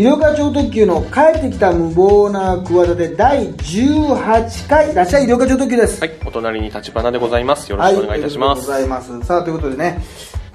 医療課長特急の帰ってきた無謀な企て第18回いらっしゃい医療課長特急です。はい、お隣に立花でございます。よろしくお願いいたします。ございます。さあということでね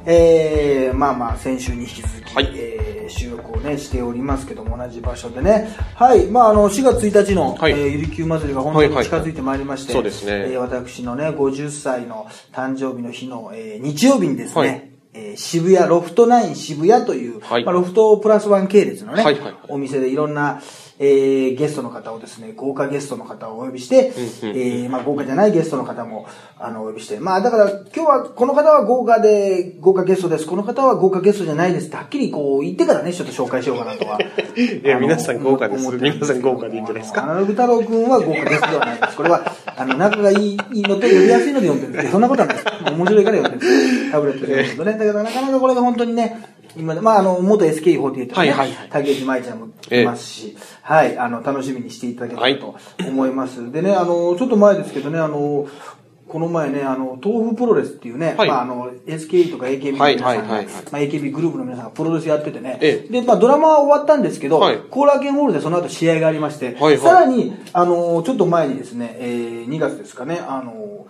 えー、まあまあ先週に引き続き、はい。えー収録をねしておりますけども同じ場所でね。はいまああの4月1日の、はい。えーゆりきゅう祭りが本当に近づいてまいりまして、はいはいはいそうですね。えー私のね50歳の誕生日の日の、えー日曜日にですね、はいえー渋谷ロフトナイン渋谷という、はい。まあ、ロフトプラスワン系列のね、はいはいはい。お店でいろんな、えーゲストの方をですね、豪華ゲストの方をお呼びして、えーまあ、豪華じゃないゲストの方も、あの、お呼びして、まあ、だから、今日は、この方は豪華で、豪華ゲストです、この方は豪華ゲストじゃないですって、はっきりこう言ってからね、ちょっと紹介しようかなとは。いや皆さん豪華です皆さん豪華でいいんじゃないですか？アナログ太郎くんは豪華ゲストではないです。これは、あの、仲がいいのと呼びやすいので読んでるんですけど、そんなことはないです。面白いから読んでるんです。タブレットで読むとね。だけど、なかなかこれが本当にね、今ね、まあ、あの、元 SK48 のね、はいはいはい。竹内舞ちゃんも来ますし、はい、あの、楽しみにしていただけたらと思います。でね、あの、ちょっと前ですけどね、あの、この前ね、あの、豆腐プロレスっていうね、はい。まあ、あの、SK とか AKB の皆さんまあ、AKB グループの皆さんがプロレスやっててね、ええ。で、まあ、ドラマは終わったんですけど、はい。コーラーケンホールでその後試合がありまして、はいはい。さらに、あの、ちょっと前にですね、えー、2月ですかね、あの、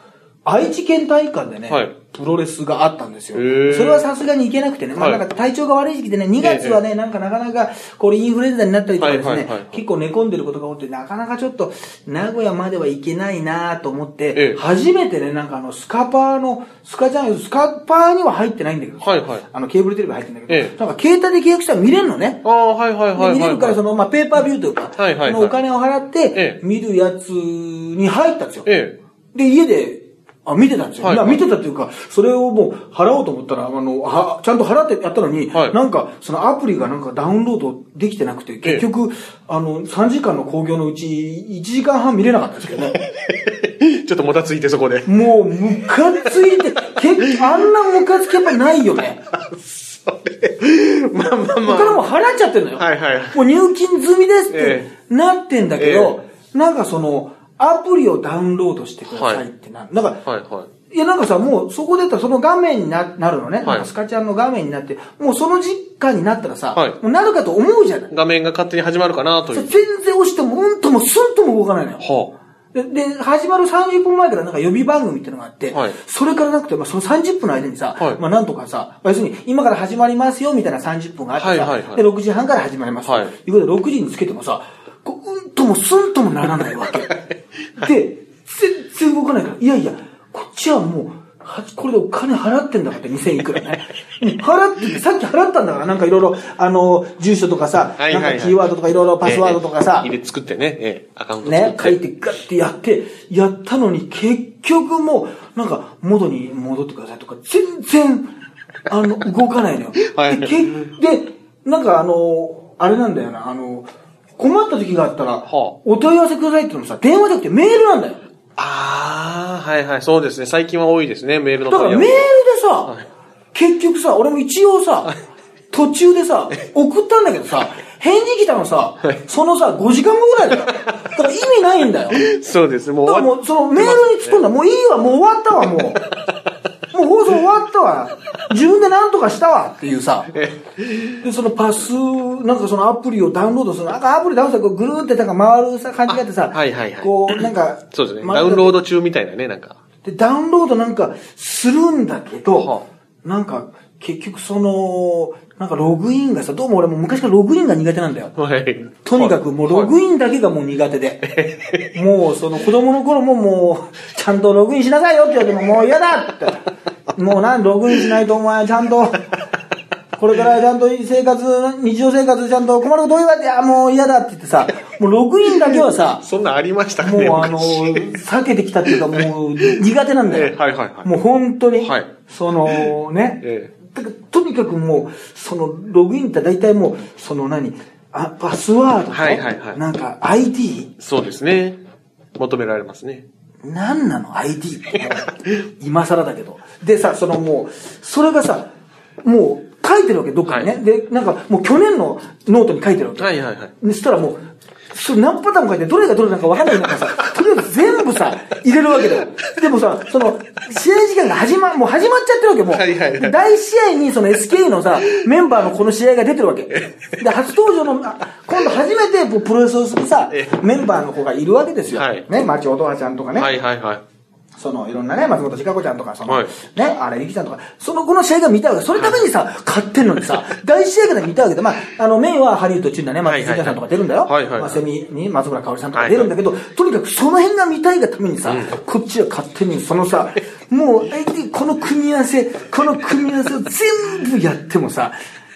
愛知県体育館でね、はい。プロレスがあったんですよ。それはさすがに行けなくてね、まあはい。なんか体調が悪い時期でね、2月はね、なんかなかなか、これインフルエンザになったりとかですね、結構寝込んでることが多くて、なかなかちょっと、名古屋までは行けないなと思って、ええ。初めてね、なんかあの、スカパーの、スカジャン、スカパーには入ってないんだけど、はいはい。あの、ケーブルテレビ入ってんだけど、ええ。なんか携帯で契約したら見れるのね。ああ、はいはいはい見れるから、その、まあ、ペーパービューというか、はいはいお金を払ってええ、見るやつに入ったんですよ。え。で、家で、あ、見てたんですよ。はいまあ見てたっていうか、それをもう払おうと思ったら、あの、は、ちゃんと払ってやったのに、はいなんか、そのアプリがなんかダウンロードできてなくて、結局、あの、3時間の興行のうち、1時間半見れなかったんですけどね。え ちょっともたついてそこで。もう、ムカついて、結構、あんなムカつきやっぱりないよね。それ、まあまあまお金も払っちゃってるのよ。はいはいもう入金済みですってえなってんだけど、なんかその、アプリをダウンロードしてくださいってな、なんか、あ。はいはい。いや、なんかさ、もうそこでたらその画面にななるのね。いなんかスカちゃんの画面になって、もうその時間になったらさ、はいもうなるかと思うじゃない。画面が勝手に始まるかなといそうう。全然押しても、うんともすんとも動かないのよ。はで、で始まる30分前からなんか予備番組っていうのがあって、はいそれからなくて、まあ、その30分の間にさ、はいまあなんとかさ、まあ要するに今から始まりますよみたいな30分があってさ、はいはいはいで、6時半から始まります。はいいうことで6時につけてもさ、もすんともならないわけ。で、全然動かないから、いやいや、こっちはもう、はこれでお金払ってんだからって2000いくらね。うん払ってて、さっき払ったんだから、なんかいろいろ、あの、住所とかさ、はいはいはいなんかキーワードとかいろいろパスワードとかさ、ええ入れ作ってね、ええ、アカウント。ね、書いてガッてやって、やったのに結局もう、なんか、元に戻ってくださいとか、全然、あの、動かないのよ。はいで、けで、なんかあの、あれなんだよな、あの、困った時があったら、はあお問い合わせくださいってのもさ、電話じゃなくてメールなんだよ。ああ、はいはい、そうですね。最近は多いですね、メールのだからメールでさ、はい結局さ、俺も一応さ、途中でさ、送ったんだけどさ、返事来たのさ、そのさ、5時間後ぐらいだよ。だから意味ないんだよ。そうです。もうだからもう、そのメールに突っ込んだ。もういいわ、もう終わったわ、もう。もう放送終わったわ。自分で何とかしたわっていうさ。で、そのパス、なんかそのアプリをダウンロードする。なんかアプリダウンロードぐるーってなんか回るさ、感じがあってさ。あはいはいはいこう、なんか。そうですね。まダウンロード中みたいなね、なんか。で、ダウンロードなんかするんだけど、はなんか、結局その、なんかログインがさ、どうも俺も昔からログインが苦手なんだよ。はい。とにかくもうログインだけがもう苦手で。もうその子供の頃ももう、ちゃんとログインしなさいよって言われてももう嫌だって。もうなんログインしないとお前ちゃんと、これからちゃんと生活、日常生活ちゃんと困ること言われて、あ、もう嫌だって言ってさ、もうログインだけはさ、そんなんありましたかね。もうあの、昔避けてきたっていうかもう苦手なんだよ。ええはいはいはいもう本当に、はいそのね、えだからとにかくもう、そのログインって大体もう、その何、あパスワードと、はいはいはいなんか ID、そうですね。求められますね。何なの？ID って。今更だけど。でさ、そのもう、それがさ、もう書いてるわけ、どっかにね。はいで、なんかもう去年のノートに書いてるわけ。はいはいはい。そしたらもう、それ何パターンも書いて、どれがどれなのか分かんないかさ、とにかを全部さ、入れるわけだよ。でもさ、その、試合時間が始ま、もう始まっちゃってるわけ、もう。はいはいはい大試合にその SK のさ、メンバーのこの試合が出てるわけ。で、初登場の、あ今度初めてプロレスをするさえ、メンバーの子がいるわけですよ。はいね、町音羽ちゃんとかね。はいはいはい。そのいろんなね、松本千佳子ちゃんとか、その、はい。ね、あれ、ゆきちゃんとか、その子の試合が見たいわけ。そのためにさ、買ってんのにさ、大試合から見たいわけで、まあ、あの、メインはハリウッドチューンだね、松はいはい本千佳さんとか出るんだよ。はいはいはい。まあ、セミに松村香織さんとか出るんだけど、とにかくその辺が見たいがためにさ、こっちは勝手に、そのさ、もう、この組み合わせ、この組み合わせを全部やってもさ、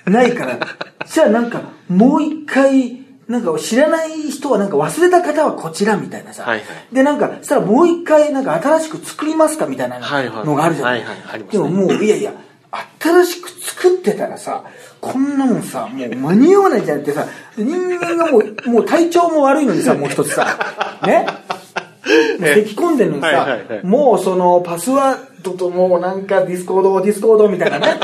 ないから、じゃあなんか、もう一回、なんか知らない人はなんか忘れた方はこちらみたいなさ。はいはい。で、なんか、したらもう一回なんか新しく作りますかみたいなのがあるじゃない。でももう、いやいや、新しく作ってたらさ、こんなもんさ、もう間に合わないじゃんってさ、人間がもう、もう体調も悪いのにさ、もう一つさ、ね？咳込んでるのにはいはいはさい、もうそのパスワードともうなんか Discord、Discord みたいなね。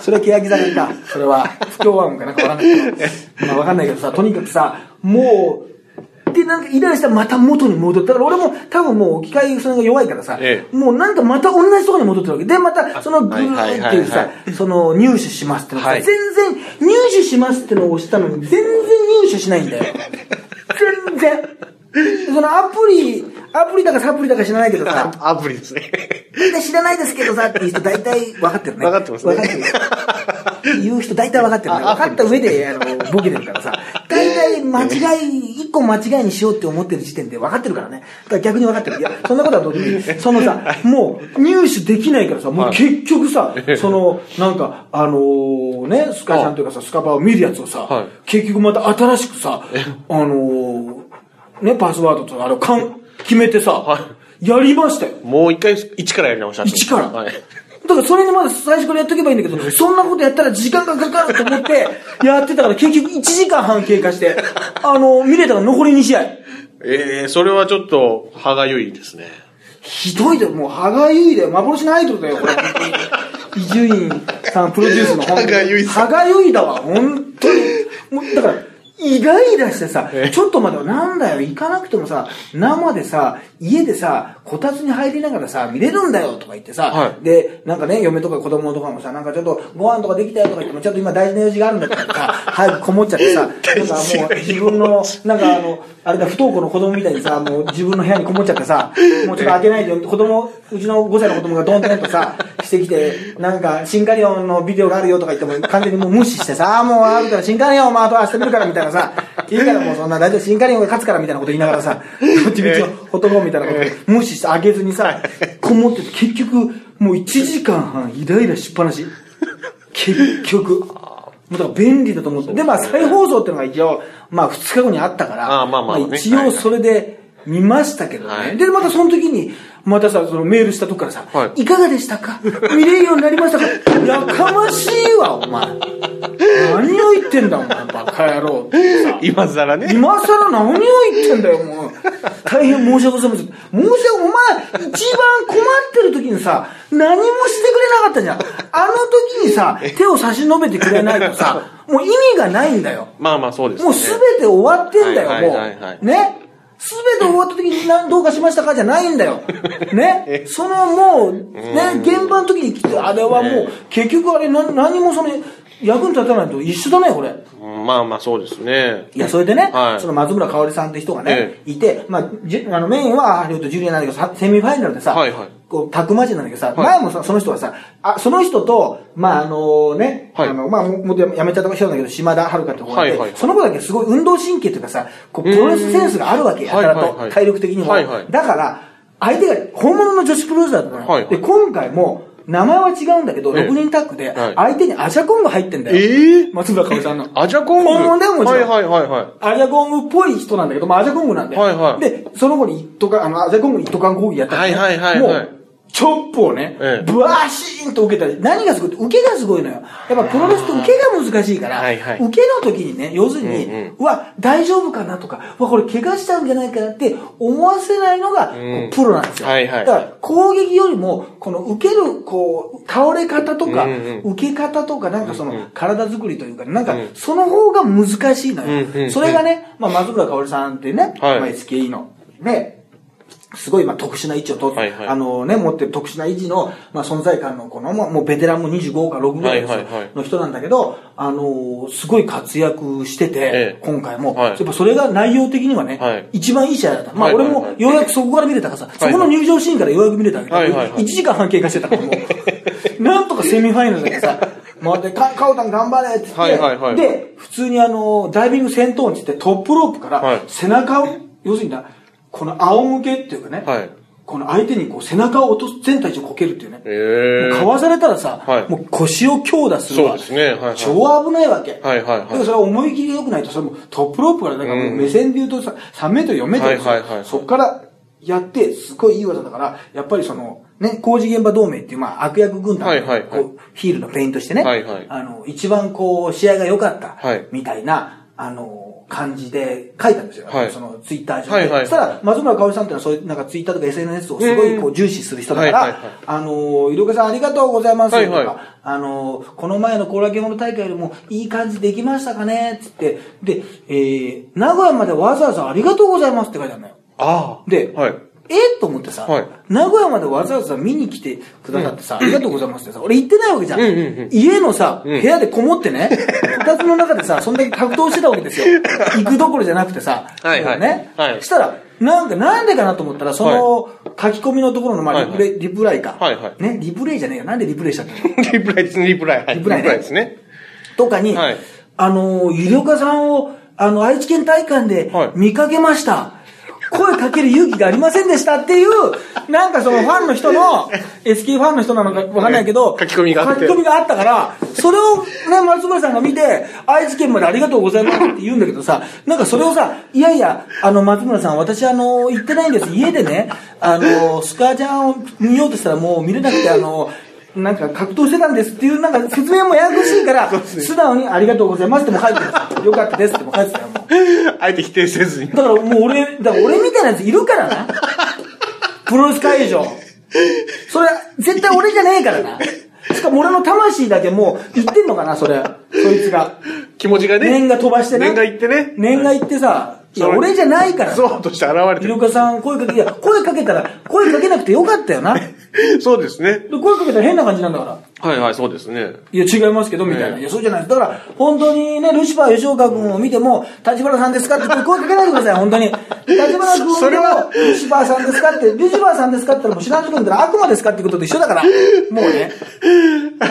それは欅坂か。それは不協和音かなんかわかんないけど。まあわかんないけどさ、とにかくさ、もう、で、なんかイライラしたらまた元に戻った。だから俺も多分もう機械それが弱いからさ、えもうなんかまた同じところに戻ってるわけ。で、またそのグーっていうさその入手しますってのはい全然入手しますってのを押したのに全然入手しないんだよ。全然。そのアプリ、アプリだかサプリだか知らないけどさ、アプリですね。大体知らないですけどさっていう人大体分かってるね。分かってますね分かってる。言う人大体分かってるね。分かった上で、あの、ボケてるからさ。大体間違い、一個間違いにしようって思ってる時点で分かってるからね。だから逆に分かってる。いや、そんなことはどうでもいい。そのさ、もう入手できないからさ、もうはい結局さ、その、なんか、あのーね、スカちゃんというかさ、スカパーを見るやつをさ、はい結局また新しくさ、あのーね、パスワードとあれをかん決めてさ、はやりましたよ。もう一回一からやり直した。一からはい。だからそれにまだ最初からやっとけばいいんだけど、そんなことやったら時間がかかると思って、やってたから結局1時間半経過して、あの、見れたの残り2試合。ええそれはちょっと歯がゆいですね。ひどいだよ、もう歯がゆいだよ。幻のアイドルだよ、これ。伊集院さんプロデュースの本歯がゆい歯がゆいだわ、本当に。もう、だから、イライラしてさえ、ちょっと待ってよ、なんだよ、行かなくてもさ、生でさ、家でさ、こたつに入りながらさ、見れるんだよとか言ってさ、はい。で、なんかね、嫁とか子供とかもさ、なんかちょっとご飯とかできたよとか言っても、ちょっと今大事な用事があるんだってさ、早くこもっちゃってさ、なんかもう自分の、なんかあの、あれだ、不登校の子供みたいにさ、もう自分の部屋にこもっちゃってさ、もうちょっと開けないでよ、子供、うちの5歳の子供がドンテンとさ、してきて、なんか、シンカリオンのビデオがあるよとか言っても、完全にもう無視してさ、もうあるから、シンカリオン、まあ、あと明日見るからみたいなさ、いいからもうそんな大丈夫、シンカリオンが勝つからみたいなこと言いながらさ、こっち道のほとぼみたいなこと無視してあげずにさ、こもってて、結局、もう1時間半イライラしっぱなし。結局。だから便利だと思って。で、まあ再放送っていうのが一応、まあ2日後にあったから、あーまあまあね一応それで見ましたけどね。はいで、またその時に、またさ、そのメールしたとこからさ、はいい、かがでしたか？見れるようになりましたか？やかましいわ、お前。何を言ってんだ、お前、バカ野郎ってさ。今更ね。今更何を言ってんだよ、もう。大変申し訳ございません。申し訳、お前、一番困ってる時にさ、何もしてくれなかったじゃん。あの時にさ、手を差し伸べてくれないとさ、もう意味がないんだよ。まあまあそうですね。もうすべて終わってんだよ、もう。ね？すべて終わった時に何どうかしましたかじゃないんだよ。ね？そのもう、ね、現場の時に来て、あれはもう、結局あれ何何もその、役に立たないと一緒だね、これ。うんまあまあそうですね。いや、それでね、はい。その松村香織さんって人がねえ、いて、まあ、じあのメインはハリウッドジュリアなんだけどさ、セミファイナルでさ、はいはい。こう、タッグマッチなんだけどさ、はい。前もさ、その人はさ、あ、その人と、まあ、あのね、はい。あの、まあ、ももうやめちゃった人なんだけど、島田遥って子がいて、はいはい。その子だけすごい運動神経というかさ、こう、プロレスセンスがあるわけや、うんやたらと、体力的にも。はいはい。だから、相手が本物の女子プロレスだったのよ、はいはい。で、今回も、名前は違うんだけど、ええ6人タッグで、はい相手にアジャコング入ってんだよ。ええ？松村香織さんの。アジャコング？本物だよもちろんはいはいはいはい。アジャコングっぽい人なんだけど、まあ、アジャコングなんで。はいはいで、その後に一斗缶、あの、アジャコング一斗缶攻撃やったはいはいはいはいもう、チョップをね、ええ。ブワーシーンと受けたり、何がすごいって、受けがすごいのよ。やっぱプロレスって受けが難しいから、はいはい。受けの時にね、要するに、うんうん。うわ、大丈夫かなとか、うわ、これ怪我しちゃうんじゃないかなって思わせないのが、プロなんですよ。はいはいだから、攻撃よりも、この受ける、こう、倒れ方とか、うんうん。受け方とか、なんかその、体作りというか、なんかうん、その方が難しいのよ。うんうんそれがね、まあ、松村香織さんってね、はい。まあ、SKE の、ね、すごいまあ特殊な位置を取って、はいはい。あのね、持ってる特殊な位置の、まあ、存在感のこの、まあもうベテランも25か6ぐらいの人なんだけど、あのすごい活躍してて、ええ。今回も、はい。やっぱそれが内容的にはね、はい。一番いい試合だった。まあ俺もようやくそこから見れたからさ、そこの入場シーンからようやく見れたけど、はいはいはい。1時間半経過してたからもう、なんとかセミファイナルだけさ、回って、かカオタン頑張れって言って、はいはいはい。で、普通にあの、ダイビング戦闘にってトップロープからはい。背中を、要するにな、この仰向けっていうかね、はい。この相手にこう背中を落とす、全体重をこけるっていうね。ええかわされたらさ、はいもう腰を強打するわ。そうですね。はいはい。超危ないわけ。はいはいはいだからそれは思い切り良くないと、それもトップロープから、だからもう目線で言うとさ、3メートル、4メートルはいはいはいそっからやって、すごいいい技だから、やっぱりその、ね、工事現場同盟っていう、まあ、悪役軍団はいはいはいこう、ヒールのペイントしてね、はいはいあの、一番こう、試合が良かったはい、みたいな、あの、感じで書いたんですよ。はいそのツイッター上で。はいはいそしたら、松村香織さんっていうのは、そういう、なんかツイッターとか SNS をすごいこう重視する人だから、あの、いろかさんありがとうございますとか、はいはいあの、この前の後楽園大会よりもいい感じできましたかね？つって、で、えー、名古屋までわざわざありがとうございますって書いてあるのよ。ああ。で、はい。えーと思ってさ、はい名古屋までわざわざ見に来てくださってさ、ありがとうございますってさ、俺行ってないわけじゃん。うんうんうん家のさ、うん部屋でこもってね、こたつの中でさ、そんだけ格闘してたわけですよ。行くどころじゃなくてさ、はいはいね。はいしたら、なんか、なんでかなと思ったら、その、書き込みのところの、まあ、リプレイ、リプライか。はいはいね、リプレイじゃねえよ。なんでリプレイしたっけ リプライですね、リプライ。はいリプライねですね。とかに、はいあの、ゆりおかさんを、あの、愛知県体育館ではい見かけました。声かける勇気がありませんでしたっていう、なんかそのファンの人の、SK ファンの人なのかわかんないけど、書き込みがあって書き込みがあったから、それをね、松村さんが見て、愛知県までありがとうございますって言うんだけどさ、なんかそれをさ、いやいや、あの、松村さん、私あの、行ってないんです。家でね、あの、スカーちゃんを見ようとしたらもう見れなくて、あの、なんか格闘してたんですっていう、なんか説明もややこしいから、素直にありがとうございますっても書いてたよかったですっても書いてたよ、もう。あえて否定せずに。だからもう俺、だから俺みたいなやついるからな。プロレス会場。それ、絶対俺じゃねえからな。しかも俺の魂だけもう言ってんのかな、それ。そいつが。気持ちがね。念が飛ばしてね。念が言ってね。念が言ってさ、いや、俺じゃないから。そうとして現れてる。イルカさん声かけ、いや、声かけたら、声かけなくてよかったよな。で そうですね。声かけたら変な感じなんだから。はいはい、そうですね。いや、違いますけど、みたいな。ええいや、そうじゃないです。だから、本当にね、ルシファー吉岡君を見ても、立花さんですかって声かけないでください、本当に。立花君を見て は、ルシファーさんですかって、ルシファーさんですかって言ったら、もう知らん人君ったら悪魔ですかってことと一緒だから、もうね、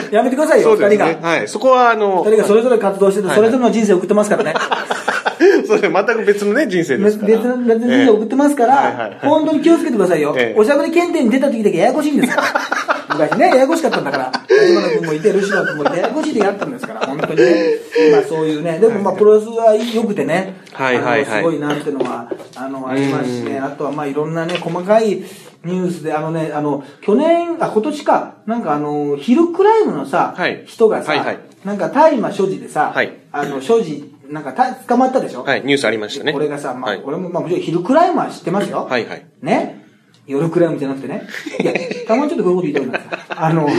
やめてくださいよ、そうです二人が。ね。はい。そこは、あの、二人がそれぞれ活動してて、それぞれの人生を送ってますからね。そうですね。全く別のね、人生で別すから。の別の人生を送ってますから本当に気をつけてくださいよえ。えおしゃべり検定に出た時だけややこしいんですから。昔ね、ややこしかったんだから。立花君もいて、ルシファー君もいて、ややこしいでやったんですから、本当にね。まあそういうね、でもまあプロレスは良くてね、はいはいすごいなんていうのは、あの、ありますしね、あとはまあいろんなね、細かいニュースで、あのね、あの、去年、あ、今年か、なんかあの、ヒルクライムのさはい、人がさはいはい、なんか大麻所持でさはい、あの、所持、なんかた捕まったでしょ？はい、ニュースありましたね。これがさ、まあ、はい俺も、まあ、もちろん昼クライマー知ってますよ。はいはい。ね？夜クライムじゃなくてね。いや、たまにちょっとこういうこと言いたくなった。あの、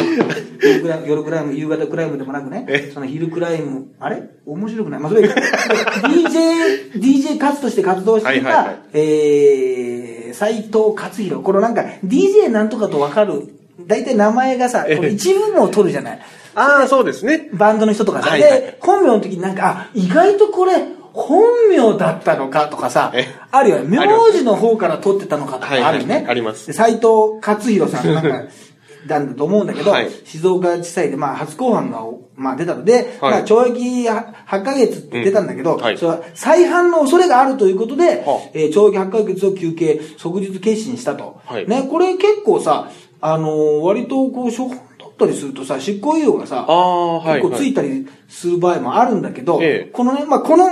夜クライム、夜クライム、夕方クライムでもなくね、その昼クライム、あれ？面白くない？まあ、それ、DJ、DJ 活として活動していた、はいはいはいえー、斎藤勝弘。このなんか、DJ なんとかとわかる、大体名前がさ、一部も取るじゃない。ああ、そうですね。バンドの人とかさ、はいはいで、本名の時になんか、あ、意外とこれ、本名だったのかとかさえ、あるよね。名字の方から取ってたのかとはいはいかあるよね。ありますで斎藤勝弘さんなんか、な んだと思うんだけど、はい静岡地裁でまあ初公判が、まあ出たので、はいまあ懲役8ヶ月って出たんだけど、うんはいそれは再犯の恐れがあるということで、はあえー懲役8ヶ月を求刑、即日決心したと。はいね、これ結構さ、あのー割とこう、初犯だったりするとさ、執行猶予がさ、はい。結構ついたりする場合もあるんだけど、ええこのね、まあ、この、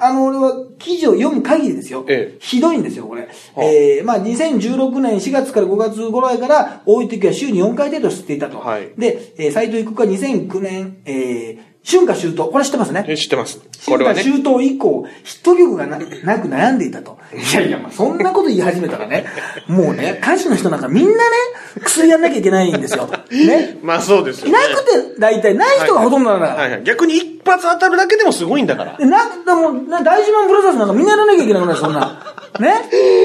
あの、俺は記事を読む限りですよ。ええひどいんですよ、これ。あえーまあ、2016年4月から5月頃から、多い時は週に4回程度吸っていたと。はいで、えー、斉藤育は2009年、えー春夏秋冬、これ知ってますね？え知ってます。これはね。春夏秋冬以降、ヒット曲がななく悩んでいたと。いやいや、まあそんなこと言い始めたらね、もうね、歌手の人なんかみんなね、薬やんなきゃいけないんですよ。ね。まあそうですよ、ね。なくて、大体、ない人がほとんどなんだから。はいはい。逆に一発当たるだけでもすごいんだから。でな、でも、な大事マンブラザーズなんかみんなやらなきゃいけなくなる、そんな。ね？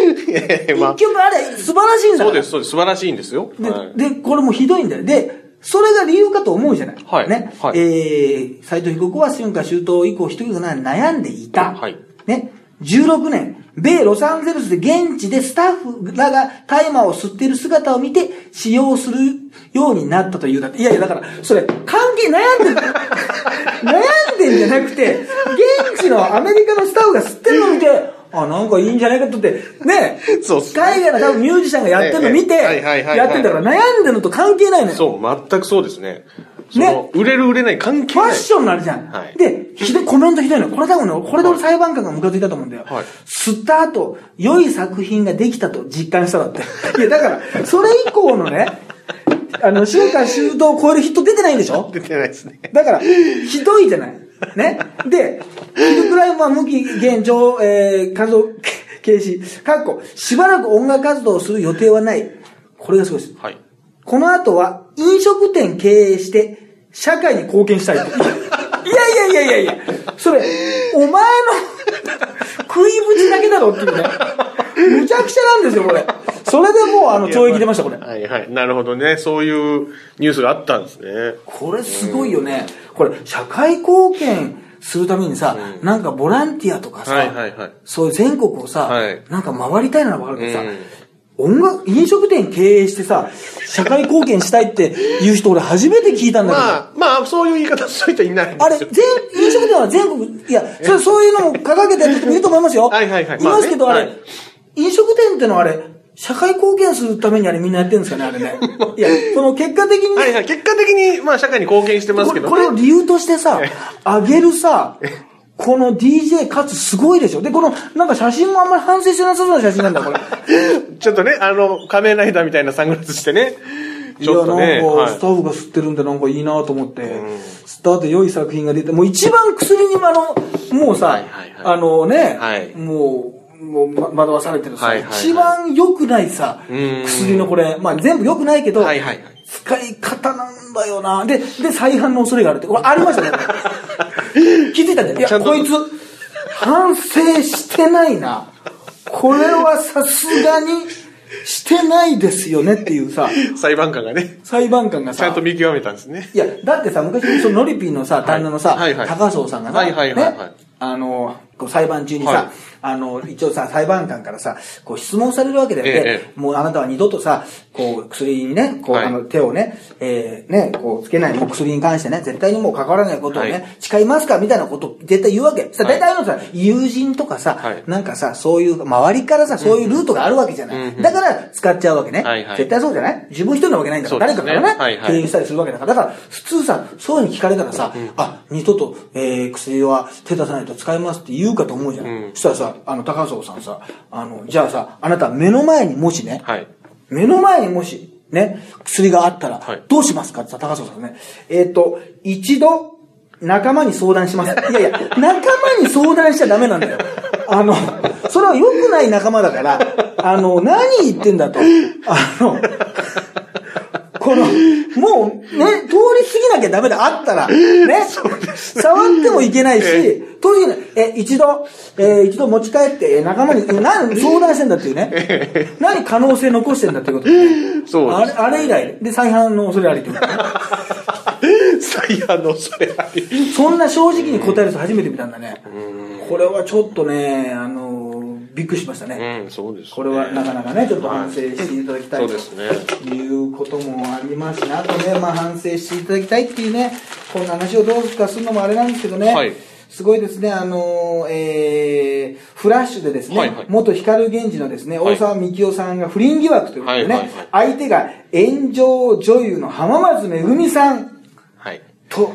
まあ一曲あれ、素晴らしいんだ。そうです、そうです。素晴らしいんですよ。で、はいで、これもひどいんだよ。で、それが理由かと思うじゃない。はいね。はいえー、斎藤被告は春夏秋冬以降一人が悩んでいた。はいね。16年、米ロサンゼルスで現地でスタッフらが大麻を吸っている姿を見て使用するようになったというだって。いやいや、だから、それ、関係悩んでる、悩んでんじゃなくて、現地のアメリカのスタッフが吸ってるのを見て、あ、なんかいいんじゃないかとって、ね。そうっす海外の多分ミュージシャンがやってるの見て、やってんだから悩んでるのと関係ないのよ。そう、全くそうですね。その売れる売れない関係ない。ファッションになるじゃん。はいで、ひどい、コメントひどいのよ。これ多分ね、これで俺裁判官がムカついたと思うんだよ。はい吸った後、良い作品ができたと実感しただって。いや、だから、それ以降のね、あの、春夏秋冬を超えるヒット出てないんでしょ？出てないですね。だから、ひどいじゃない。ね。で、ヒルクライムは無期限上、えー、活動停止。かっこ、しばらく音楽活動をする予定はない。これがすごいです。はい。この後は飲食店経営して社会に貢献したいと。いやいやいやいやいや、それ、お前の 食いぶちだけだろっていうね。むちゃくちゃなんですよ、これ。それでもうあの懲役出ました、これ。はいはい。なるほどね。そういうニュースがあったんですね。これすごいよね。これ、社会貢献するためにさ、なんかボランティアとかさ、はいはいはい。そういう全国をさ、はいなんか回りたいならわかるけどさ、うん音楽、飲食店経営してさ、社会貢献したいっていう人俺初めて聞いたんだけど。まあ、まあ、そういう言い方する人いないんあれ、ですよ。全、飲食店は全国、いや、それそういうのも掲げてる人もいると思いますよ。はいはいはいいますけど、あれ、まあねはい飲食店ってのはあれ、社会貢献するためにあれみんなやってるんですかね、あれね。いや、その結果的に、はいはい。結果的に、まあ、社会に貢献してますけど、ね。これこれを理由としてさ、あげるさ、この DJ かつすごいでしょ。で、この、なんか写真もあんまり反省してなさそうな写真なんだよ、これ。ちょっとね、あの、仮面ライダーみたいなサングラスしてね。ちょっとね。いや、なんか、はいスタッフが吸ってるんでなんかいいなと思って、吸った後良い作品が出て、もう一番薬に、あの、もうさ、はいはいはいあのね、はいもう、も惑わされてるさ、はいはいはい一番良くないさ、ん薬のこれ、まあ全部良くないけど、はいはいはい使い方なんだよな。で、で、再犯の恐れがあるって、これありましたね。気づいたんだよ。いや、こいつ、反省してないな。これはさすがにしてないですよねっていうさ、裁判官がね、裁判官がさ、ちゃんと見極めたんですね。いや、だってさ、昔、そのノリピーのさ、旦那のさ、はいはい高荘さんがさ、はいはいはいはいね、あの、こう裁判中にさ、はいあの、一応さ、裁判官からさ、こう質問されるわけだよ。ね。ええもうあなたは二度とさ、こう、薬にね、こう、はい。あの、手をね、えーね、こう、つけない、もう薬に関してね、絶対にもう関わらないことをね、はい。誓いますか？みたいなことを絶対言うわけ。さ、はい。大体のさ、友人とかさ、はい。なんかさ、そういう、周りからさ、そういうルートがあるわけじゃない。うんうんだから、使っちゃうわけね。はいはい。絶対そうじゃない？自分一人なわけないんだから、ね。誰かからね、はいはい。経営したりするわけだから。だから、普通さ、そういうふうに聞かれたらさ、あ、二度と、えー、薬は手出さないと使いますって言うかと思うじゃん。うん。そしたらさ、あの、高荘さんさ、あの、じゃあさ、あなた目の前にもしね、はい。目の前にもし、ね、薬があったらはい、どうしますかってさ、高荘さんね。えっ、と、一度、仲間に相談します。いやいや、仲間に相談しちゃダメなんだよ。あの、それは良くない仲間だから、あの、何言ってんだと。あの、この、もうね、通り過ぎなきゃダメだ。あったら。ね。触ってもいけないし、通り過ぎない。え、一度、えー一度持ち帰って、えー仲間に、何相談してんだっていうね。何可能性残してんだっていうことでね。そうですあれ、あれ以来、で、再犯の恐れありってことね最悪のそれあり。そんな正直に答える人初めて見たんだね。これはちょっとね、あのびっくりしましたね。うん、そうです、ね。これはなかなかね、ちょっと反省していただきたいとそうですね。いうこともありますし、あとね、まあ反省していただきたいっていうね、こんな話をどうかするのもあれなんですけどね、はいすごいですね、あのえー、フラッシュでですね、はいはい元光源氏のですね、はい大沢幹夫さんが不倫疑惑ということでね、はいはいはい相手が炎上女優の浜松めぐみさんはい。と、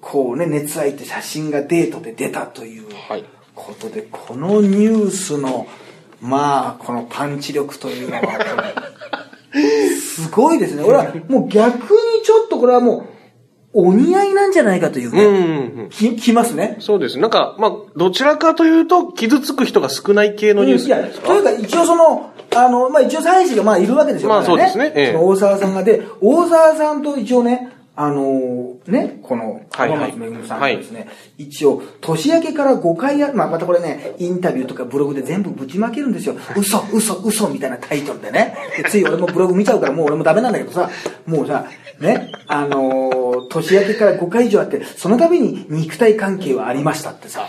こうね、熱愛って写真がデートで出たというはい。ことで、このニュースの、まあ、このパンチ力というのは、すごいですね。俺はもう逆にちょっとこれはもう、お似合いなんじゃないかというね、うんうんうん。き、きますね。そうです。なんか、まあ、どちらかというと、傷つく人が少ない系のニュースいや、ですかというか一応その、あの、まあ、一応妻子がまあいるわけですよ。まあそうですねええその大沢さんがで、大沢さんと一応ね、あのね、この、はいはい。浜松めぐみさんがですね、一応、年明けから5回や、まあ、またこれね、インタビューとかブログで全部ぶちまけるんですよ。嘘、嘘、嘘みたいなタイトルでね。でつい俺もブログ見ちゃうからもう俺もダメなんだけどさ、もうさ、ね、あのー年明けから5回以上あって、その度に肉体関係はありましたってさ、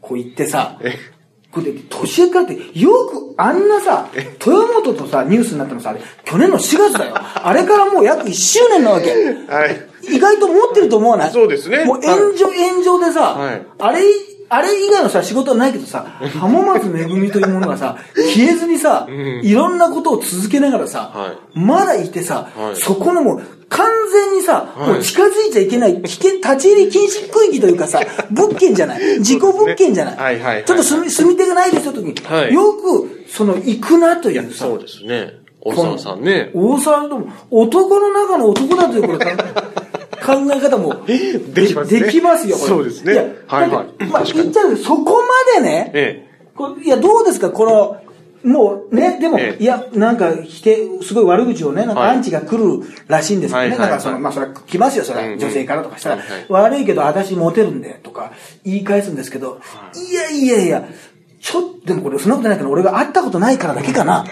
こう言ってさ、これで年明けからって、よくあんなさ、豊本とさ、ニュースになったのさ、あれ、去年の4月だよ。あれからもう約1周年なわけ。はい。意外と持ってると思わない？そうですねもう炎上、炎上でさ、はいあれ、あれ以外のさ、仕事はないけどさ、浜松めぐみというものがさ、消えずにさ、いろんなことを続けながらさ、はまだいてさ、はい。そこのもう、完全にさ、はい。もう近づいちゃいけない、危険、立ち入り禁止区域というかさ、物件じゃない。事故物件じゃない。はいはいはいちょっと住み、住み手がないですよ、時に、はい。よく、その、行くなというさ、そうですね。大沢さんね。大沢とも、男の中の男だというこれ考 考え方も できますね。できますよ、これ。そうですね。いや、はいはい。まあ、言っちゃうけど、そこまでね、えこれいや、どうですか、この、もうね、でも、ええ。いや、なんか、否定、すごい悪口をね、なんかはい。アンチが来るらしいんですよね。はいはいなんかその、まあ、それは来ますよ、それ。は、うんうん。女性からとかしたら、はいはい。悪いけど、私モテるんで、とか、言い返すんですけど、いやいやいや、ちょっと、でもこれ、そんなことないから、俺が会ったことないからだけかな。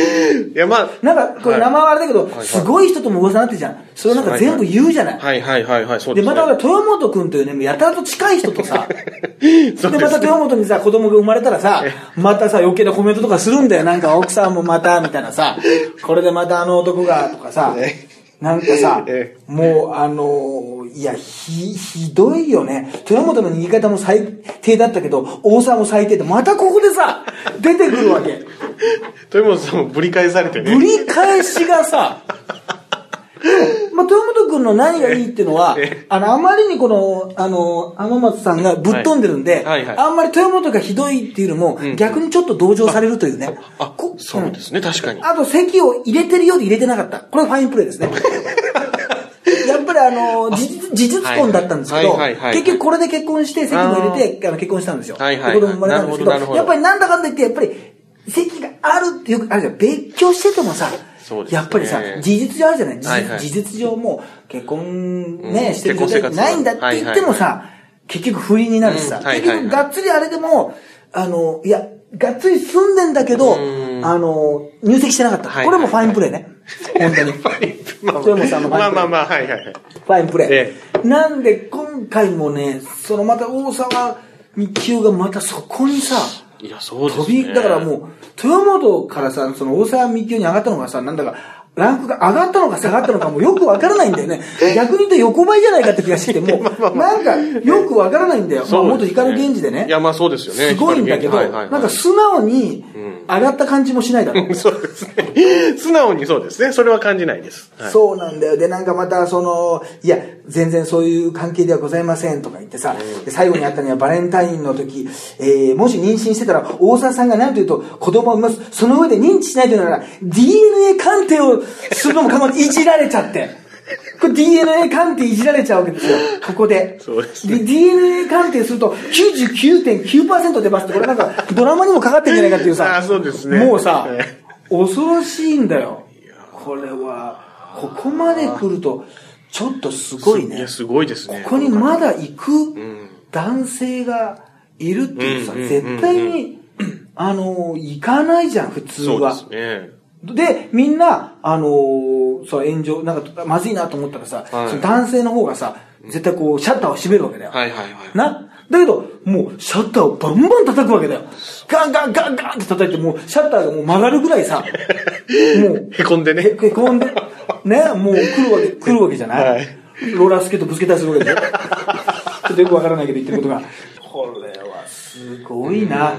えいや、まあ。なんか、これはい名前はあれだけど、はいすごい人とも噂になってるじゃん。それをなんか全部言うじゃない。はいはいはいはい、そうで。また俺、豊本くんというね、やたらと近い人とさ、で、また豊本にさ、子供が生まれたらさ、またさ、余計なコメントとかするんだよ。なんか奥さんもまた、みたいなさ、これでまたあの男が、とかさえ、なんかさえ、もう、あのいや、ひ、ひどいよね。豊本の言い方も最低だったけど、大沢も最低で、またここでさ、出てくるわけ。豊本さんもぶり返されてね。ぶり返しがさ、まあ、豊本君の何がいいっていうのはええ、あの、あまりにこの、あの、天松さんがぶっ飛んでるんで、はいはいはいあんまり豊本がひどいっていうのも、逆にちょっと同情されるというね。あこ、そうですね、確かに。あと、席を入れてるようで入れてなかった。これファインプレーですね。やっぱりあの、事実、婚だったんですけど、結局これで結婚して、籍も入れて、あの結婚したんですよ。はいはいはいで子供生まれたんですけどやっぱりなんだかんだ言って、やっぱり、席があるってよくあるじゃん。別居しててもさ、ねやっぱりさ、事実上あるじゃない？事実,、はいはい事実上もう結婚ね、うんしてる状態ないんだって言ってもさ、結局不倫になるしさ、うんはいはいはい結局がっつりあれでも、あの、いや、がっつり住んでんだけど、んあの、入籍してなかった。はいこれもファインプレーね。本当に。ファインプレーまあまあまあ、はいはいはい。ファインプレー。えなんで、今回もね、そのまた大沢幹夫がまたそこにさ、いや、そうですね。飛び、だからもう、豊本からさ、その大沢幹夫に上がったのがさ、なんだか、ランクが上がったのか下がったのかもうよくわからないんだよね。逆に言うと横ばいじゃないかって気がしてて、もう、なんか、よくわからないんだよ。まあ、元光源氏でね。いや、まあそうですよね。すごいんだけど、なんか素直に上がった感じもしないだろう。そうですね。素直にそうですね。それは感じないです。はいそうなんだよ。で、なんかまた、その、いや、全然そういう関係ではございませんとか言ってさ、で最後にあったのはバレンタインの時、えー、もし妊娠してたら、大沢さんが何と言うと、子供を産みます。その上で認知しないというなら、DNA 鑑定をするのもかまずいじられちゃって。これ DNA 鑑定いじられちゃうわけですよ。ここで。そうですねで DNA 鑑定すると99.9%出ますって、これなんかドラマにもかかってんじゃないかっていうさ。あーそうですねもうさえ、恐ろしいんだよ。これは、ここまで来ると、ちょっとすごいねいや、。すごいですね。ここにまだ行くん男性がいるっていうさ、絶対に、あの、行かないじゃん、普通は。そうですね。で、みんな、あのーそう、炎上、なんか、まずいなと思ったらさ、はいその男性の方がさ、絶対こう、シャッターを閉めるわけだよ。はいはいはい。な？だけど、もう、シャッターをバンバン叩くわけだよ。ガンガンガンガンって叩いて、もう、シャッターがもう曲がるぐらいさ、もう、へこんでね。へへこんで、ね、もう来るわけ、来るわけじゃない、はいローラースケートぶつけたりするわけでしょちょっとよくわからないけど言ってることが。これはすごいな。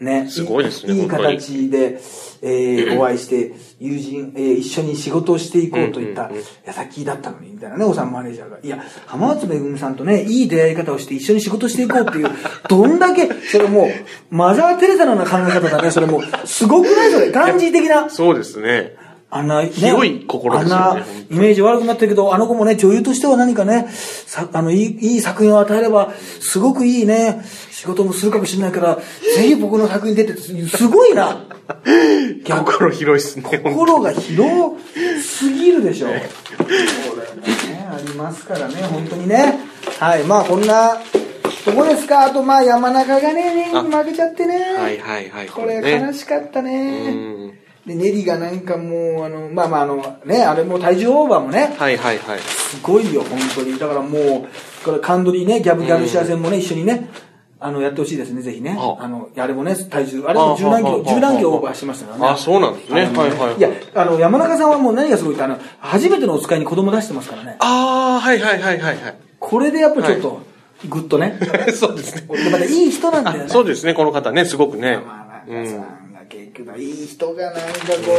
ね。すごいですねいい形で、えー、お会いして、友人、えー、一緒に仕事をしていこうといった矢先だったのに、みたいなね、おさんマネージャーが。いや、浜松めぐみさんとね、いい出会い方をして一緒に仕事していこうっていう、どんだけ、それもう、マザー・テレサのような考え方だね、それもう、すごくないそれ、感じ的な？そうですね。あんな、ね、広い心ですよねあんなイメージ悪くなってるけど、あの子もね、女優としては何かね、さあのいいいい作品を与えれば、すごくいいね、仕事もするかもしれないから、ぜひ僕の作品出てすごいな。心広いっすね。心が広すぎるでしょ。そうだよね。ありますからね、本当にね。はい、まあこんなとこですか。あとまあ山中がね、負けちゃってね。はいはいはい。これね悲しかったうね。ん。で、ネリがなんかもう、あの、まあまああの、ね、あれも体重オーバーもね、はいはいはい。すごいよ、本当に。だからもう、これカンドリーね、ギャブギャルシア戦もね、一緒にね、あの、やってほしいですね、ぜひね。ああの、あれもね、体重、あれも十何キロ、ああ十何キロオーバーしてましたからね。あ、そうなんですね。はいはいはい。いや、あの、山中さんはもう何がすごいって、あの、初めてのお使いに子供出してますからね。ああ、はいはいはいはいはこれでやっぱりちょっと、ぐっとね。い。そうですね。でまたいい人なんだよね。あそうですね、この方ね、すごくね。まあうなんかさ、ん。が結局いい人がなんかこ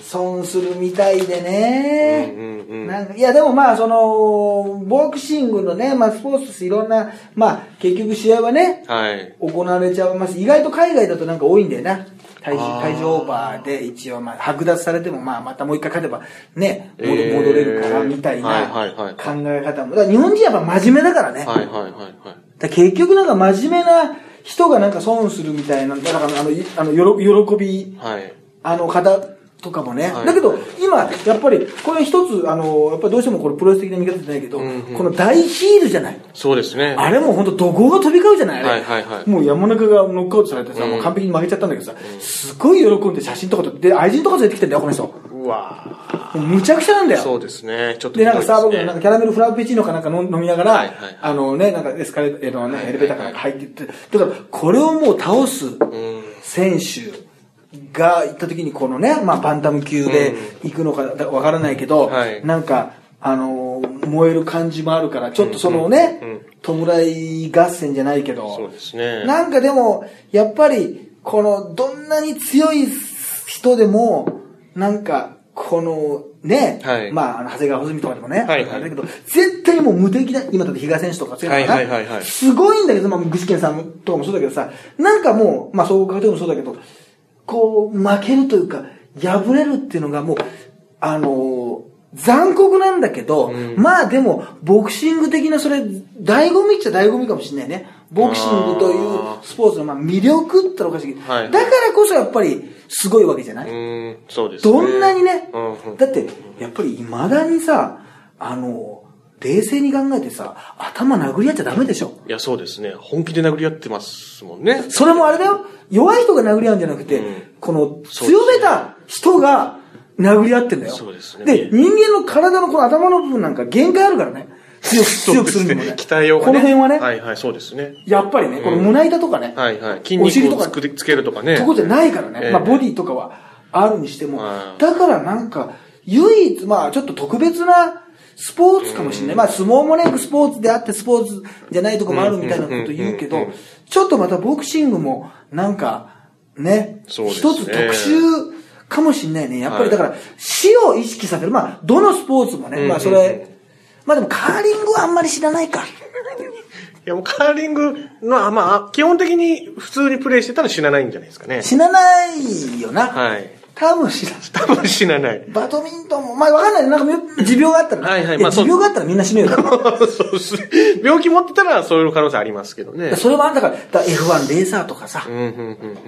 う、損するみたいでね。うんうんうんなんかいやでもまあその、ボクシングのね、まあスポーツいろんな、まあ結局試合はね、はい。行われちゃいます。意外と海外だとなんか多いんだよな。体重体重オーバーで一応まあ剥奪されてもまあまたもう一回勝てばね、戻えー戻れるからみたいはいな考え方も。だから日本人やっぱ真面目だからね。はいはいはいはい。結局なんか真面目な人がなんか損するみたいな、だからあの、いあの、よろ喜び、はい。あの方とかもね。はいだけど、今、やっぱり、これ一つ、あの、やっぱりどうしてもこれプロレス的な見方じゃないけど、うんうんこの大ヒールじゃない。そうですね。あれも本当怒号が飛び交うじゃないあれ、はいはいはいもう山中がノックアウトされてさ、うんもう完璧に負けちゃったんだけどさ、すごい喜んで写真とかと、で、愛人とか連れてきてんだよ、この人。もうわうむちゃくちゃなんだよ。そうですね。ちょっとで、なんかスターバックひどいですねのなんかキャラメルフラペチーノかなんか飲飲みながら、はいはいはいあのね、なんかエスカレーターのね、エレベーターから入っていって、だからこれをもう倒すうん。が行った時にこのね、まあバンタム級で行くのかだわからないけど、はい。なんか、あのー燃える感じもあるから、ちょっとそのね、弔い合戦じゃないけど、そうですね。なんかでも、やっぱり、この、どんなに強い人でも、なんか、この、ね、はい。まあ、あの長谷川穂積とかでもね、はいはい。あれだけど、絶対もう無敵だ、今だって比嘉選手とか強いのかな、はいはいはいはい。すごいんだけど、まあ、具志堅さんとかもそうだけどさ、なんかもう、まあ、総合格闘技もそうだけど、こう、負けるというか、敗れるっていうのがもう、あのー残酷なんだけど、うん。まあでも、ボクシング的なそれ、醍醐味っちゃ醍醐味かもしれないね。ボクシングというスポーツのまあ魅力って言ったらおかしいけど、はい。だからこそやっぱりすごいわけじゃない、うん、そうですね。どんなにね、うんうん。だって、やっぱり未だにさ、あの、冷静に考えてさ、頭殴り合っちゃダメでしょ。いや、そうですね。本気で殴り合ってますもんね。それもあれだよ。弱い人が殴り合うんじゃなくて、うんこの強めた人が殴り合ってんだよ。そうですねで、人間の体のこの頭の部分なんか限界あるからね。強く、強くするにもね。鍛えようがね。この辺はね、はいはい、そうですね。やっぱりね、この胸板とかね、はいはい。筋肉をつくつけるとかね。とこじゃないからね。ええまあ、ボディとかはあるにしてもは。いだからなんか、唯一、まあ、ちょっと特別なスポーツかもしれない。まあ、相撲もね、スポーツであってスポーツじゃないとこもあるみたいなこと言うけどちょっとまたボクシングも、なんか、ね、そうですね一つ特殊かもしれないね。やっぱりはいだから、死を意識させる。まあ、どのスポーツもね、まあ、それ、まあでもカーリングはあんまり知らないか。いや、もうカーリングの、まあ、基本的に普通にプレイしてたら死なないんじゃないですかね。死なないよな。はい。多分知らない。多分死なない。バドミントンも、まあわかんない。なんか持病があったら。はいはいやまあそう持病があったらみんな死ぬよ。そうです。病気持ってたらそういう可能性ありますけどね。それはあんだから、だから F1 レーサーとかさう、ん、うん、うん、う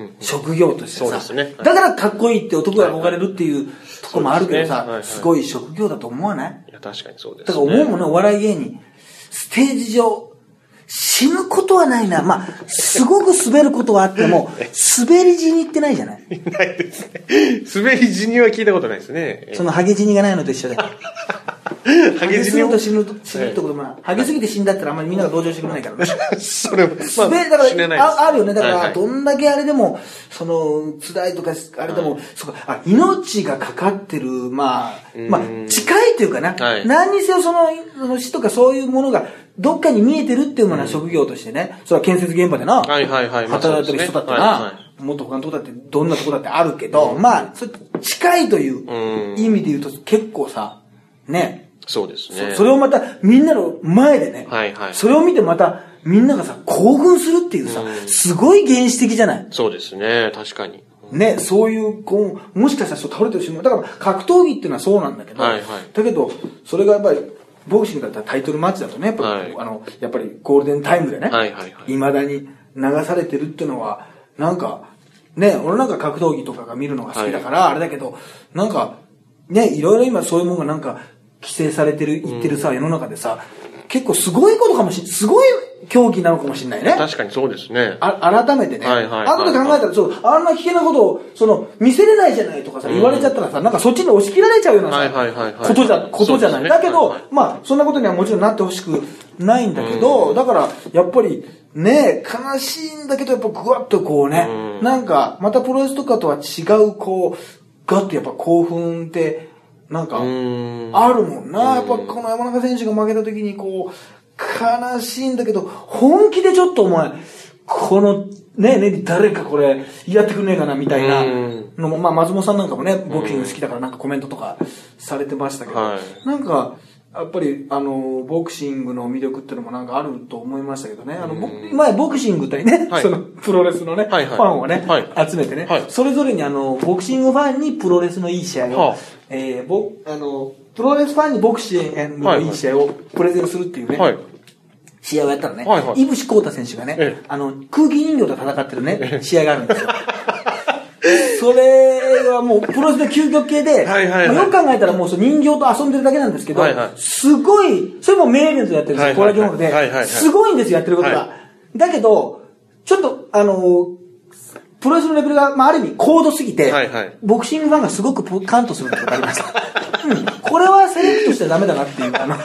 ん。職業としてさ、そうですねだからかっこいいって男が憧れるっていうとこもあるけどさ、すねはいはいすごい職業だと思わない？いや、確かにそうです、だから思うもんね、お笑い芸人。ステージ上、死ぬことはないな。まあ、すごく滑ることはあっても、滑り死にってないじゃない ないですね。滑り死には聞いたことないですね。そのハゲ死にがないのと一緒で。ハゲすぎると死ぬと、死ぬってこともない。ハゲすぎて死んだったらあんまりみんなが同情してくれないからね。それも、滑り、だから、ああるよね。だから、どんだけあれでも、その、辛いとか、あれでも、そうか、あ、命がかかってる、まあ、まあ、近いというかな。はい何にせよその、その死とかそういうものが、どっかに見えてるっていうものは職業としてね。それは建設現場でな。はいはいはいまあ働いてる人だってな。もっと他のとこだって、どんなとこだってあるけど、まあ、それ近いといううん意味で言うと、結構さ、ね。そうですね。そそれをまたみんなの前でね、はいはいそれを見てまたみんながさ、興奮するっていうさ、うんすごい原始的じゃない？そうですね。確かに。ね、そういう、こう、もしかしたらそう倒れてる人も、だから格闘技っていうのはそうなんだけど、はいはいだけど、それがやっぱり、ボクシングだったらタイトルマッチだとね、やっぱり、はいあの、やっぱりゴールデンタイムでね、はいはいはい未だに流されてるっていうのは、なんか、ね、俺なんか格闘技とかが見るのが好きだから、あれだけど、なんか、ね、いろいろ今そういうものがなんか、規制されてる、言ってるさ、世の中でさ、結構すごいことかもしれすごい競技なのかもしれないね。確かにそうですね。あ改めてね、はいはいはい後で考えたら、そう、あんな危険なことを、その、見せれないじゃないとかさ、言われちゃったらさ、なんかそっちに押し切られちゃうようなさ、ことじゃ、ことじゃない。だけど、まあ、そんなことにはもちろんなってほしくないんだけど、だから、やっぱり、ね悲しいんだけど、やっぱぐわっとこうね、うん。なんか、またプロレスとかとは違う、こう、ガッとやっぱ興奮って、なんか、うん。あるもんな。やっぱこの山中選手が負けた時にこう、悲しいんだけど、本気でちょっとお前、この、ね、ね、誰かこれ、やってくんねえかな、みたいなうん。のも、まあ、松本さんなんかもね、ボクシング好きだからなんかコメントとかされてましたけど、はい。なんか、やっぱり、あの、ボクシングの魅力っていうのもなんかあると思いましたけどね。あの、ぼ前、ボクシングというね、はい。その、プロレスのね、はいはい。ファンをね、はい。集めてね、はい。それぞれにあの、ボクシングファンにプロレスのいい試合を、はあ。えー、ぼ、あの、プロレスファンにボクシングのいい試合をプレゼンするっていうね、はい。試合をやったらね、はいはい。井伏浩太選手がね、ええ。あの、空気人形と戦ってるね、試合があるんですよ。それはもうプロレスの究極系で、はいはいはい。まあよく考えたらもう人形と遊んでるだけなんですけど、はいはい。すごい、それも名イベントでやってるんですよ、コラーゲンで、はいはいはい。すごいんですよ、やってることが。はだけど、ちょっと、あの、プロレスのレベルが、まあ、ある意味高度すぎて、はいはい。ボクシングファンがすごくポカンとすることがありました。うん、これはセレクトしてダメだなっていう、あの、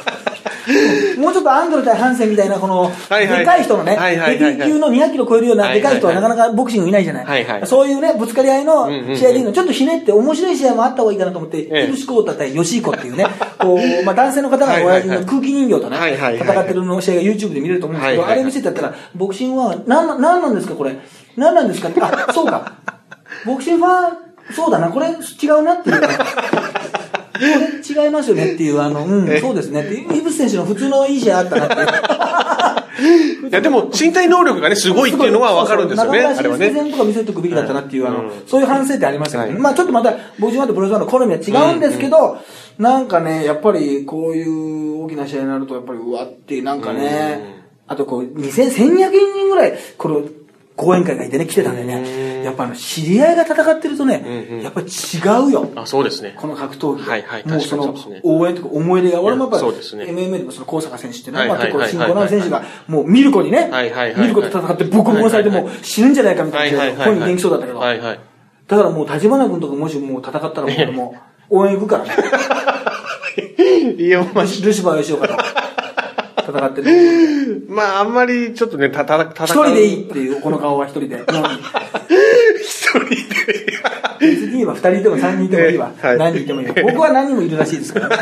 もうちょっとアンドレ対ハンセンみたいな、この、でかい人のね、はいはいはいはい。ヘビー級の200キロ超えるようなでかい人はなかなかボクシングいないじゃない。そういうね、ぶつかり合いの試合でいいの、ちょっとひねって面白い試合もあった方がいいかなと思って、ええ。井伏浩太対吉彦っていうね、こう、まあ男性の方が親父の空気人形とね、戦ってるの試合が YouTube で見れると思うんですけど、あれ見せてやったら、ボクシングは、なんな、なんなんですかこれ？なんなんですかって、あ、そうか。ボクシングファン、そうだな、これ違うなっていうね。これ違いますよねっていう、あの、うん、そうですねっていう、井伏選手の普通のいい試合あったなっていう。いや、でも、身体能力がね、すごいっていうのはわかるんですよね、あれはね。中村慎介戦とか見せておくべきだったなっていう、あの、うんそういう反省点ありましたけどまあちょっとまた、僕までプロレスファンの好みは違うんですけど、なんかね、やっぱりこういう大きな試合になると、やっぱりうわって、なんかね、あとこう、2000、1200人ぐらい、この、講演会がいてね、来てたんでね、やっぱあの、知り合いが戦ってるとね、うんうん。やっぱり違うよ。あ、そうですね。この格闘技。はいはいもうその応援とか思い出が、俺もやっぱりそうですね。MMA でもその高坂選手っていまあ結構はいはいはい。新興の選手が、もうミルコにねはいはいはい、ミルコと戦ってボコボコにされてもう死ぬんじゃないかみたいな、本人元気そうだったけど、はいはい。だからもう立花君とかもしもう戦ったらもう俺もう応援行くからね。いや、まあ、ルシファー吉岡と戦ってる。まあ、あんまり、ちょっとね、た、た、た、一人でいいっていう、この顔は一人で。一人で。別にいいわ、二人いても三人いてもいいわ。はい何人いてもいいわ。僕は何人もいるらしいですからね。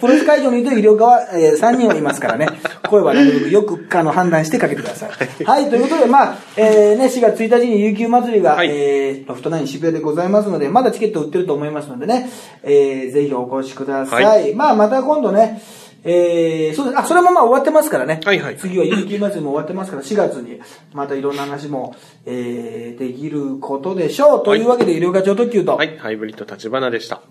プロレス会場にいる医療科は、えー、3人はいますからね。声はなるべくよくあの判断してかけてください。はい、ということで、まあ、えー、ね、4月1日に琉球祭りが、はいえー、ロフトナイン渋谷でございますので、まだチケット売ってると思いますのでね、えー、ぜひお越しください。はまあ、また今度ね、えー、そうです。あ、それもまあ終わってますからね。はいはい次は琉球祭りも終わってますから、4月にまたいろんな話も、えー、できることでしょう。というわけで、医療課長特急と、はい、ハイブリッド立花でした。